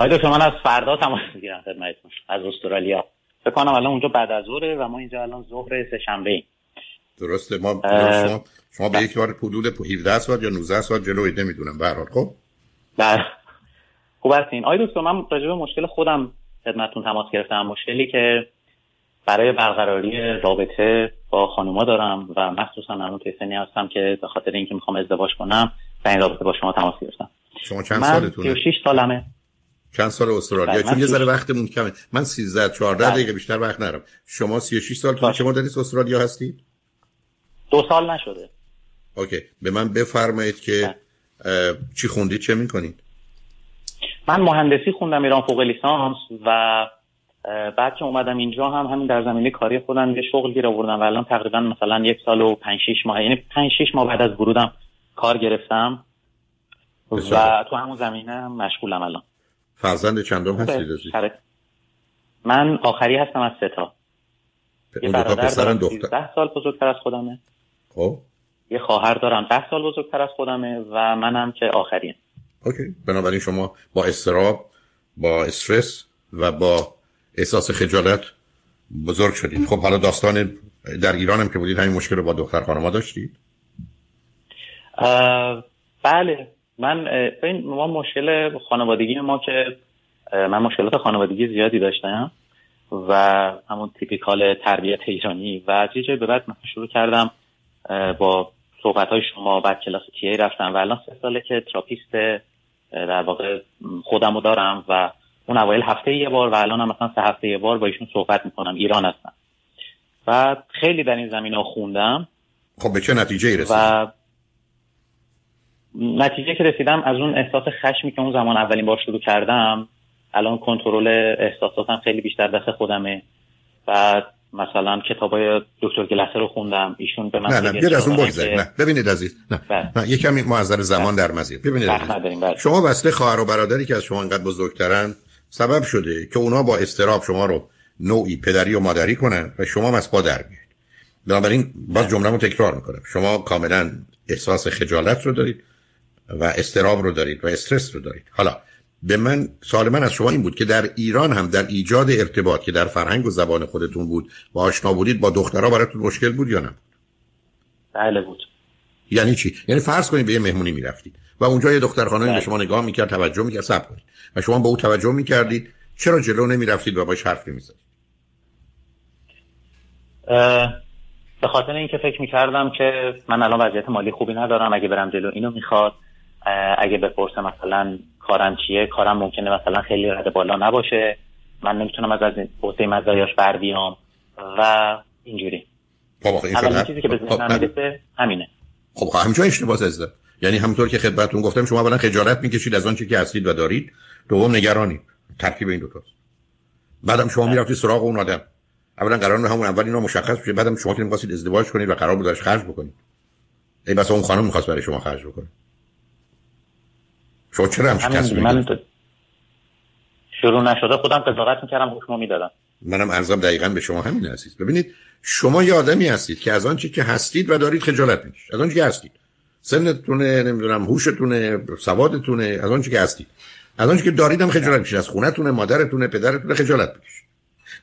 آقای دکتر من از فردا تماس می‌گیرم خدمتتون از استرالیا. فکر کنم الان اونجا بعد از ظهره و ما اینجا الان ظهر سه شنبه درسته ما شما شما به یک بار حدود 17 ساعت یا 19 ساعت جلوی نمی‌دونم به هر حال خب؟ بله. خوب هستین. آقای دکتر من راجع به مشکل خودم خدمتتون تماس گرفتم. مشکلی که برای برقراری رابطه با خانوما دارم و مخصوصا الان توی سنی هستم که به خاطر اینکه می‌خوام ازدواج کنم و این رابطه با شما تماس گرفتم. شما چند سالتونه؟ من 36 سالمه. چند سال استرالیا؟ بله، چون یه ذره وقتمون کمه. من 13 14 بله. دقیقه بیشتر وقت نرم شما 36 سالتون باشه. چه مدتی استرالیا هستید دو سال نشده. اوکی. به من بفرمایید که چی خوندید؟ چه می‌کنید؟ من مهندسی خوندم ایران فوق لیسانس و بعد که اومدم اینجا هم همین در زمینه کاری خودم یه شغل گیر آوردم و الان تقریبا مثلا یک سال و پنج شیش ماه یعنی پنج شیش ماه بعد از ورودم کار گرفتم. و تو همون زمینه هم مشغولم الان. فرزند چندم هستید عزیز؟ آره. من آخری هستم از سه تا. یه اون دو تا برادر پسرن دختر. 13 سال بزرگتر از خودمه. خب. یه خواهر دارم 10 سال بزرگتر از خودمه و منم که آخریم. اوکی. بنابراین شما با استراب با استرس و با احساس خجالت بزرگ شدید. خب حالا داستان در ایران هم که بودید همین مشکل رو با دختر خانما داشتید؟ بله. من اه، ببین ما مشکل خانوادگی ما که من مشکلات خانوادگی زیادی داشتم و همون typical تربیت ایرانی و از یه جای به بعد من شروع کردم با صحبت های شما بعد کلاس TA رفتم و الان سه ساله که therapist در واقع خودم رو دارم و اون اوایل هفته یه بار و الان هم مثلا سه هفته یه بار با ایشون صحبت می‌کنم ایران هستم. و خیلی در این زمینه خوندم. خب به چه نتیجه ای و نتیجه که رسیدم از اون احساس خشمی که اون زمان اولین بار شروع کردم الان کنترل احساساتم خیلی بیشتر دست خودمه. و مثلا کتابای دکتر گلسه رو خوندم ایشون به من نه نه بیاد از اون بگذارید نه ببینید عزیز نه بله. نه ما از نظر زمان در مزیه ببینید بله. شما وصله خواهر و برادری که از شما انقدر بزرگترن سبب شده که اونا با استراب شما رو نوعی پدری و مادری کنن و شما هم از پا در بنابراین باز جمله رو تکرار می‌کنم. شما کاملا احساس خجالت رو دارید. و استراب رو دارید و استرس رو دارید. حالا به من سوال من از شما این بود که در ایران هم در ایجاد ارتباط که در فرهنگ و زبان خودتون بود و آشنا بودید با دخترها براتون مشکل بود یا نه؟ بله بود. یعنی چی؟ یعنی فرض کنید به یه مهمونی می‌رفتید و اونجا یه دختر خانمی به بله. شما نگاه می‌کرد توجه می‌کرد صبر کنید. و شما به او توجه می‌کردید چرا جلو نمی‌رفتید و باش حرف نمی‌زدید؟ به خاطر اینکه فکر می‌کردم که من الان وضعیت مالی خوبی ندارم اگه برم جلو اینو می‌خواد. اگه بپرسه مثلا کارم چیه کارم ممکنه مثلا خیلی رد بالا نباشه. من نمی‌تونم از از حوزه مزایاش بر بیام. و اینجوری. خب این اولین چیزی که به خب، ذهنم. می‌رسه همینه. خب همینجا اشتباه عزیزم یعنی همونطور که خدمتتون گفتم شما اولا خجالت می‌کشید از آنچه که هستید و دارید. دوم نگرانید ترکیب این دو تاست بعدم شما می‌رفتید سراغ اون آدم. اولا قرار همون اول اینا مشخص بشه. بعدم شما که می‌خواستید ازدواج کنید و قرار بود داشت خرج بکنید. ای بس اون خانم می‌خواست برای شما خرج بکنه. شما چرا همچین همین تصمیمی من؟ شروع نشده خودم قضاوت می‌کردم حکمو می‌دادم منم ارزم دقیقا به شما همین عزیز ببینید شما یه آدمی هستید که از آنچه که هستید و دارید خجالت می‌کشید. از آنچه که هستید. سنتونه نمی‌دونم هوشتونه سوادتونه از آنچه که هستید. از آنچه که دارید هم خجالت می‌کشید. از خونتونه مادرتونه پدرتونه خجالت می‌کشید.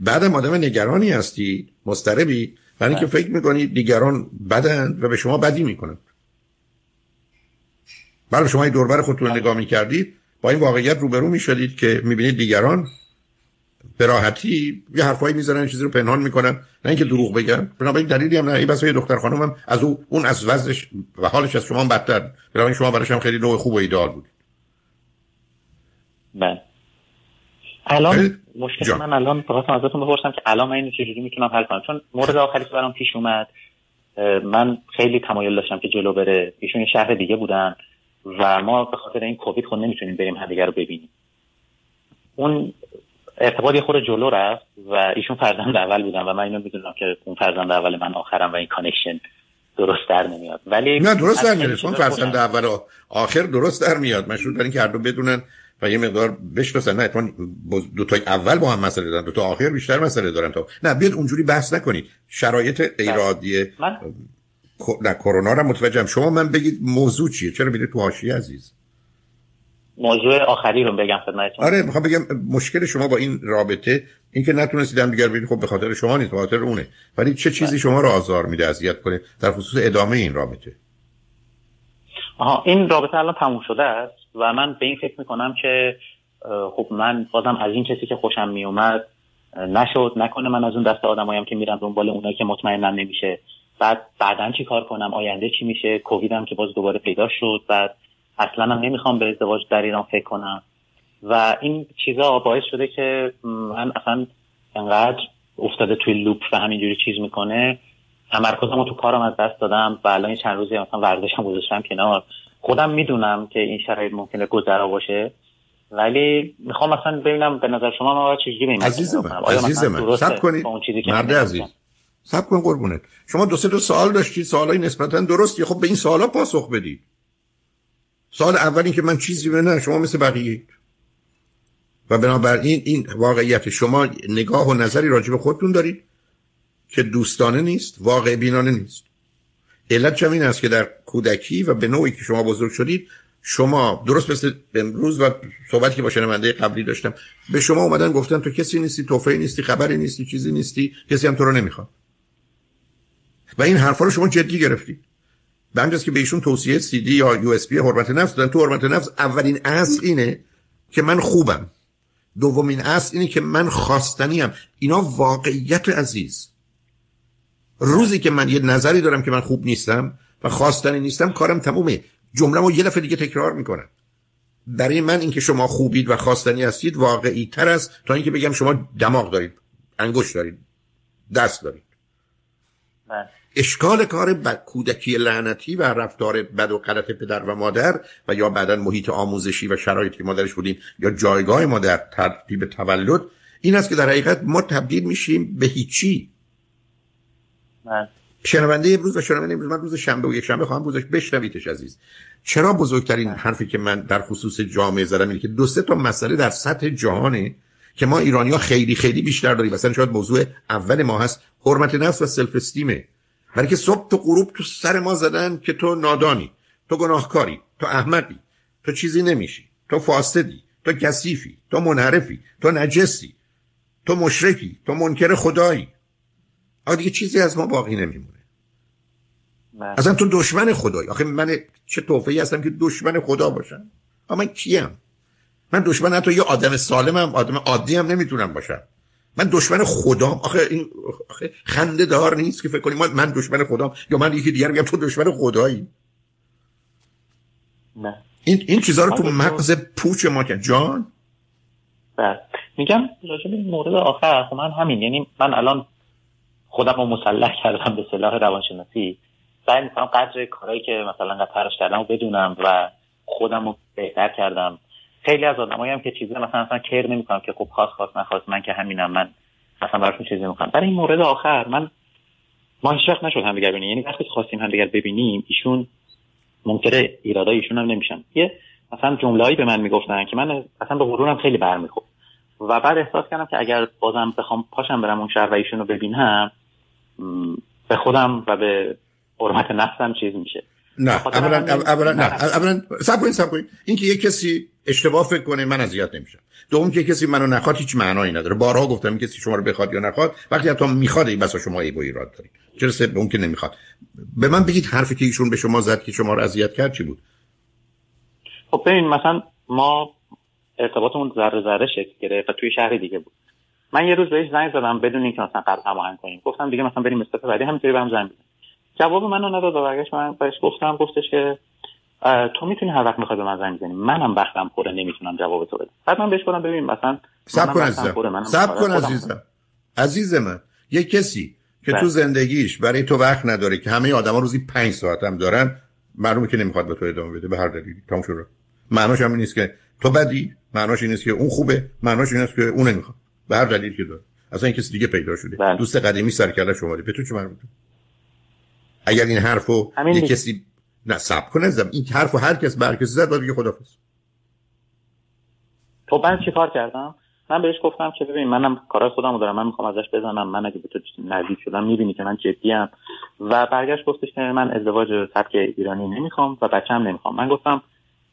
بعدم آدم نگرانی هستید مضطربی. برای اینکه فکر می‌کنید دیگران بدن و به شما بدی می‌کنن. بله شما این دوربر خودتون رو نگاه می‌کردید با این واقعیت روبرو می‌شدید که می‌بینید دیگران به راحتی یه حرفایی می‌زنن چیزی رو پنهان می‌کنن نه اینکه دروغ بگن. بنابراین دلیلی هم نه این یه دختر خانم هم از او اون از وضعش و حالش از شما هم بدتر. بنابراین شما براش هم خیلی نوع خوب و ایدال بود بله. الان مشکل جان. من الان بخواستم ازتون بپرسم که الان من اینو چجوری می‌تونم حل کنم؟ چون مورد آخری که برام پیش اومد. من خیلی تمایل داشتم که جلو بره. ایشون یه شهر دیگه بودن. و ما به خاطر این کووید خود نمی‌تونیم بریم همدیگه رو ببینیم. اون ارتباط یه خورده جلو رفت و ایشون فرزند اول بودن و من اینو می‌دونم که اون فرزند اول من آخرم و این connection درست در نمیاد. ولی نه درست در میاد. چیزا فرزند خودم- اول و آخر درست در میاد. مشروط بر اینکه هر دو بدونن و یه مقدار بشناسن. نه دو تای اول با هم مسئله دارن دو تا آخر بیشتر مسئله دارن. تا نه بیاد اونجوری بحث نکنید. شرایط غیرعادی من نه کرونا رو متوجهم. شما من بگید موضوع چیه؟ چرا میره تو حاشیه عزیز؟ موضوع آخری رو بگم خدمتتون. آره می‌خوام بگم مشکل شما با این رابطه اینکه نتونستید هم دیگر ببینید خب به خاطر شما نیست به خاطر اونه. ولی چه چیزی شما رو آزار میده اذیت کنه؟ در خصوص ادامه این رابطه. آها این رابطه الان تموم شده است و من به این فکر می‌کنم که خب من بازم از این کسی که خوشم میومد نشد نکنه من از اون دست آدمایم که میرم دنبال اونایی که مطمئنم نمیشه. بعد بعدا چی کار کنم؟ آینده چی میشه؟ کوویدم که باز دوباره پیدا شد بعد اصلا هم نمی‌خوام به ازدواج در ایران فکر کنم. و این چیزا باعث شده که من اصلا انقدر افتاده توی لوپ و همینجوری چیز می‌کنه. تمرکزم تو کارم از دست دادم و الان چند روزی مثلا ورزشم گذاشتم کنار. خودم می‌دونم که این شرایط ممکنه گذرا باشه. ولی می‌خوام مثلا ببینم به نظر شما ما چجوری ببینیم عزیز من عزیز من سب کنید مرد عزیز. سب کن قربونت. شما دو سه تا سوال داشتید سوالای نسبتا درستی. خب به این سوالا پاسخ بدید سال اولی که من چیزی به نه شما مثل بقیه. و بنابراین این واقعیت شما نگاه و نظری راجع به خودتون دارید که دوستانه نیست واقع بینانه نیست. علت چم این است که در کودکی و به نوعی که شما بزرگ شدید شما درست مثل امروز و صحبتی که با شنونده قبلی داشتم به شما اومدن گفتن تو کسی نیستی توفی نیستی خبری نیستی چیزی نیستی کسی هم تو رو نمی‌خواد. و این حرفا رو شما جدی گرفتید. به که به ایشون توصیه سی دی یا یو اس بی حرمت نفس دادن. تو حرمت نفس اولین اصل اینه که من خوبم. دومین اصل اینه که من خواستنیم. اینا واقعیت عزیز. روزی که من یه نظری دارم که من خوب نیستم و خواستنی نیستم کارم تمومه. جمله یه دفعه دیگه تکرار می‌کنم. برای من اینکه شما خوبید و خواستنی هستید واقعی تر است تا اینکه بگم شما دماغ دارید انگوش دارید دست دارید. بله. اشکال کار کودکی لعنتی و رفتار بد و غلط پدر و مادر و یا بعدا محیط آموزشی و شرایطی مادرش بودیم یا جایگاه ما در ترتیب تولد این است که در حقیقت ما تبدیل میشیم به هیچی. من. شنونده امروز و شنونده امروز من روز شنبه و یک شنبه خواهم گذاشت. بشنویدش عزیز. چرا بزرگترین حرفی که من در خصوص جامعه زدم اینه که دو سه تا مسئله در سطح جهانه که ما ایرانی ها خیلی خیلی بیشتر داریم. مثلا شاید موضوع اول ما هست حرمت نفس و سلف استیمه برای که صبح تو غروب تو سر ما زدن که تو نادانی تو گناهکاری تو احمقی تو چیزی نمیشی تو فاسدی تو کثیفی تو منحرفی تو نجسی تو مشرکی تو منکر خدایی. آقا دیگه چیزی از ما باقی نمیمونه. بله. اصلا تو دشمن خدایی. آخه من چه توفهی هستم که دشمن خدا باشم؟ اما من کیم؟ من دشمن حتی یه آدم سالمم آدم عادی هم نمی‌تونم باشم. من دشمن خدام. آخه این آخه خنده دار نیست که فکر کنیم من دشمن خدام. یا من یکی دیگر میگم تو دشمن خدایی. نه. این این چیزا رو تو مغز پوچ ما که جان؟ بله میگم راجع به مورد آخر من همین. یعنی من الان خودم رو مسلح کردم به سلاح روانشناسی. سعی می‌کنم قدر کارهایی که مثلا قطرش کردم رو بدونم و خودم رو بهتر کردم. خیلی از آدمایی هم که چیزی مثلا اصلا کر نمی‌کنم که خب خاص خاص نخواست من که همینم من اصلا براشون چیزی نمی‌کنم برای این مورد آخر من ما هیچ وقت نشد همدیگر ببینیم یعنی وقتی خواستیم همدیگر ببینیم ایشون ممکنه ایرادای ایشون هم نمیشن. یه مثلا جمله‌ای به من می‌گفتن که من اصلا به غرورم خیلی برمیخورد. و بعد احساس کردم که اگر بازم بخوام پاشم برم اون شهر و ایشون رو ببینم به خودم و به حرمت نفسم چیز میشه. نه. اولا اولا نه. اولا سب کنید سب کنید این که یه کسی اشتباه فکر کنه من اذیت نمیشم دوم که کسی منو نخواد هیچ معنایی نداره. بارها گفتم کسی شما رو بخواد یا نخواد وقتی حتی می‌خواد این بسا شما ایگو ایراد دارید چرا سه اون که نمی‌خواد؟ به من بگید حرفی که ایشون به شما زد که شما رو اذیت کرد چی بود؟ خب ببین مثلا ما ارتباطمون ذره ذره شکل گرفت و توی شهر دیگه بود. من یه روز بهش زنگ زدم بدون اینکه مثلا قبل هماهنگ کنیم. گفتم دیگه مثلا بریم استاپ بعدی همینطوری برام زنگ بزن جواب منو نداد و برگشت من بهش گفتم گفتش که تو می‌تونی هر وقت می‌خوای به من زنگ بزنی. منم وقتم پره نمی‌تونم جواب تو بدم. بعد من بهش گفتم ببین مثلا سب کن عزیزم. سب کن عزیزم. عزیز من یه کسی که تو بله. زندگیش برای تو وقت نداره که همه آدما روزی پنج ساعت هم دارن معلومه که نمی‌خواد به تو ادامه بده به هر دلیلی. تمام شد. معناش هم نیست که تو بدی معناش این نیست که اون خوبه معناش این است که اون نمی‌خواد. به هر دلیلی که داره. اصلا این کسی دیگه پیدا شده. بله. دوست قدیمی سرکله شما به تو چه مربوطه؟ اگر این حرفو یه کسی نه سب کنه زم این حرفو هر کس برکسی زد باید بگه خدافظ. تو من چی کار کردم؟ من بهش گفتم که ببین منم کارای خودمو دارم من می‌خوام ازش بزنم من اگه به تو نزدیک شدم می‌بینی که من جدیم. و برگشت گفتش که من ازدواج سبک ایرانی نمی‌خوام و بچه‌م نمی‌خوام. من گفتم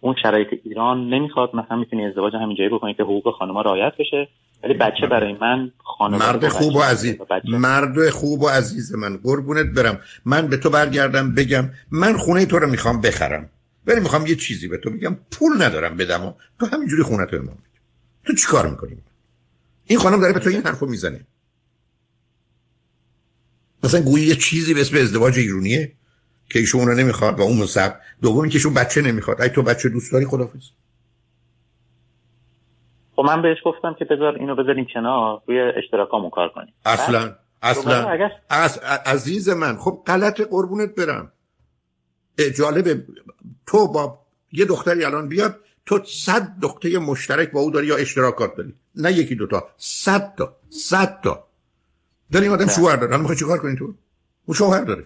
اون شرایط ایران نمی‌خواد مثلا می‌تونی ازدواج همینجایی بکنی که حقوق خانم رعایت بشه ولی بچه برای من مرد خوب و عزیز. مرد خوب و عزیز من. قربونت برم. من به تو برگردم بگم من خونه تو رو می‌خوام بخرم. ولی می‌خوام یه چیزی به تو بگم. پول ندارم بدم و تو همینجوری خونه تو امام تو چیکار می‌کنی؟ این خانم داره به تو این حرفو می‌زنه. مثلا گویی یه چیزی به اسم ازدواج ایرونیه که ایشون رو نمی‌خواد و اون مصب دومی که ایشون بچه نمی‌خواد. ای تو بچه دوست داری؟ خدافظ خب من بهش گفتم که بذار اینو بذاریم کنار روی اشتراکامون کار کنیم. اصلا اصلا. از عزیز من خب غلط قربونت برم. جالبه. تو با یه دختری الان بیاد تو صد نقطه مشترک با او داری یا اشتراکات داری؟ نه یکی دوتا صد تا صد تا. داری این آدم شوهر داره. الان می‌خوای چیکار کنی تو؟ او شوهر داره.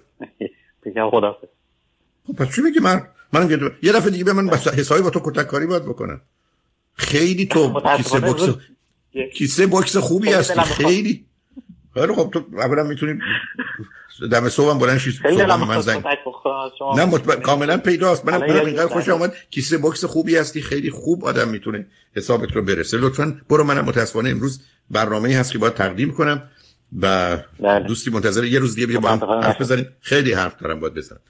بگم خدا خب پس چی میگی؟ من من یه دفعه دیگه به من بس حسابی با تو کتک کاری باید بکنم. خیلی تو کیسه بوکس کیسه بوکس خوبی هستی خیلی. خیلی خب تو اولا می‌تونی دم صبح هم بلند شید من زنگ. نه مطمئن کاملا پیداست. منم منم اینقدر خوش آمد. کیسه بوکس خوبی هستی خیلی خوب آدم می‌تونه حسابت رو برسه. لطفا برو منم متاسفانه امروز برنامه هست که باید تقدیم کنم و بله. دوستی منتظر یه روز دیگه بیا با هم حرف بزنیم. خیلی حرف دارم باید بزنم.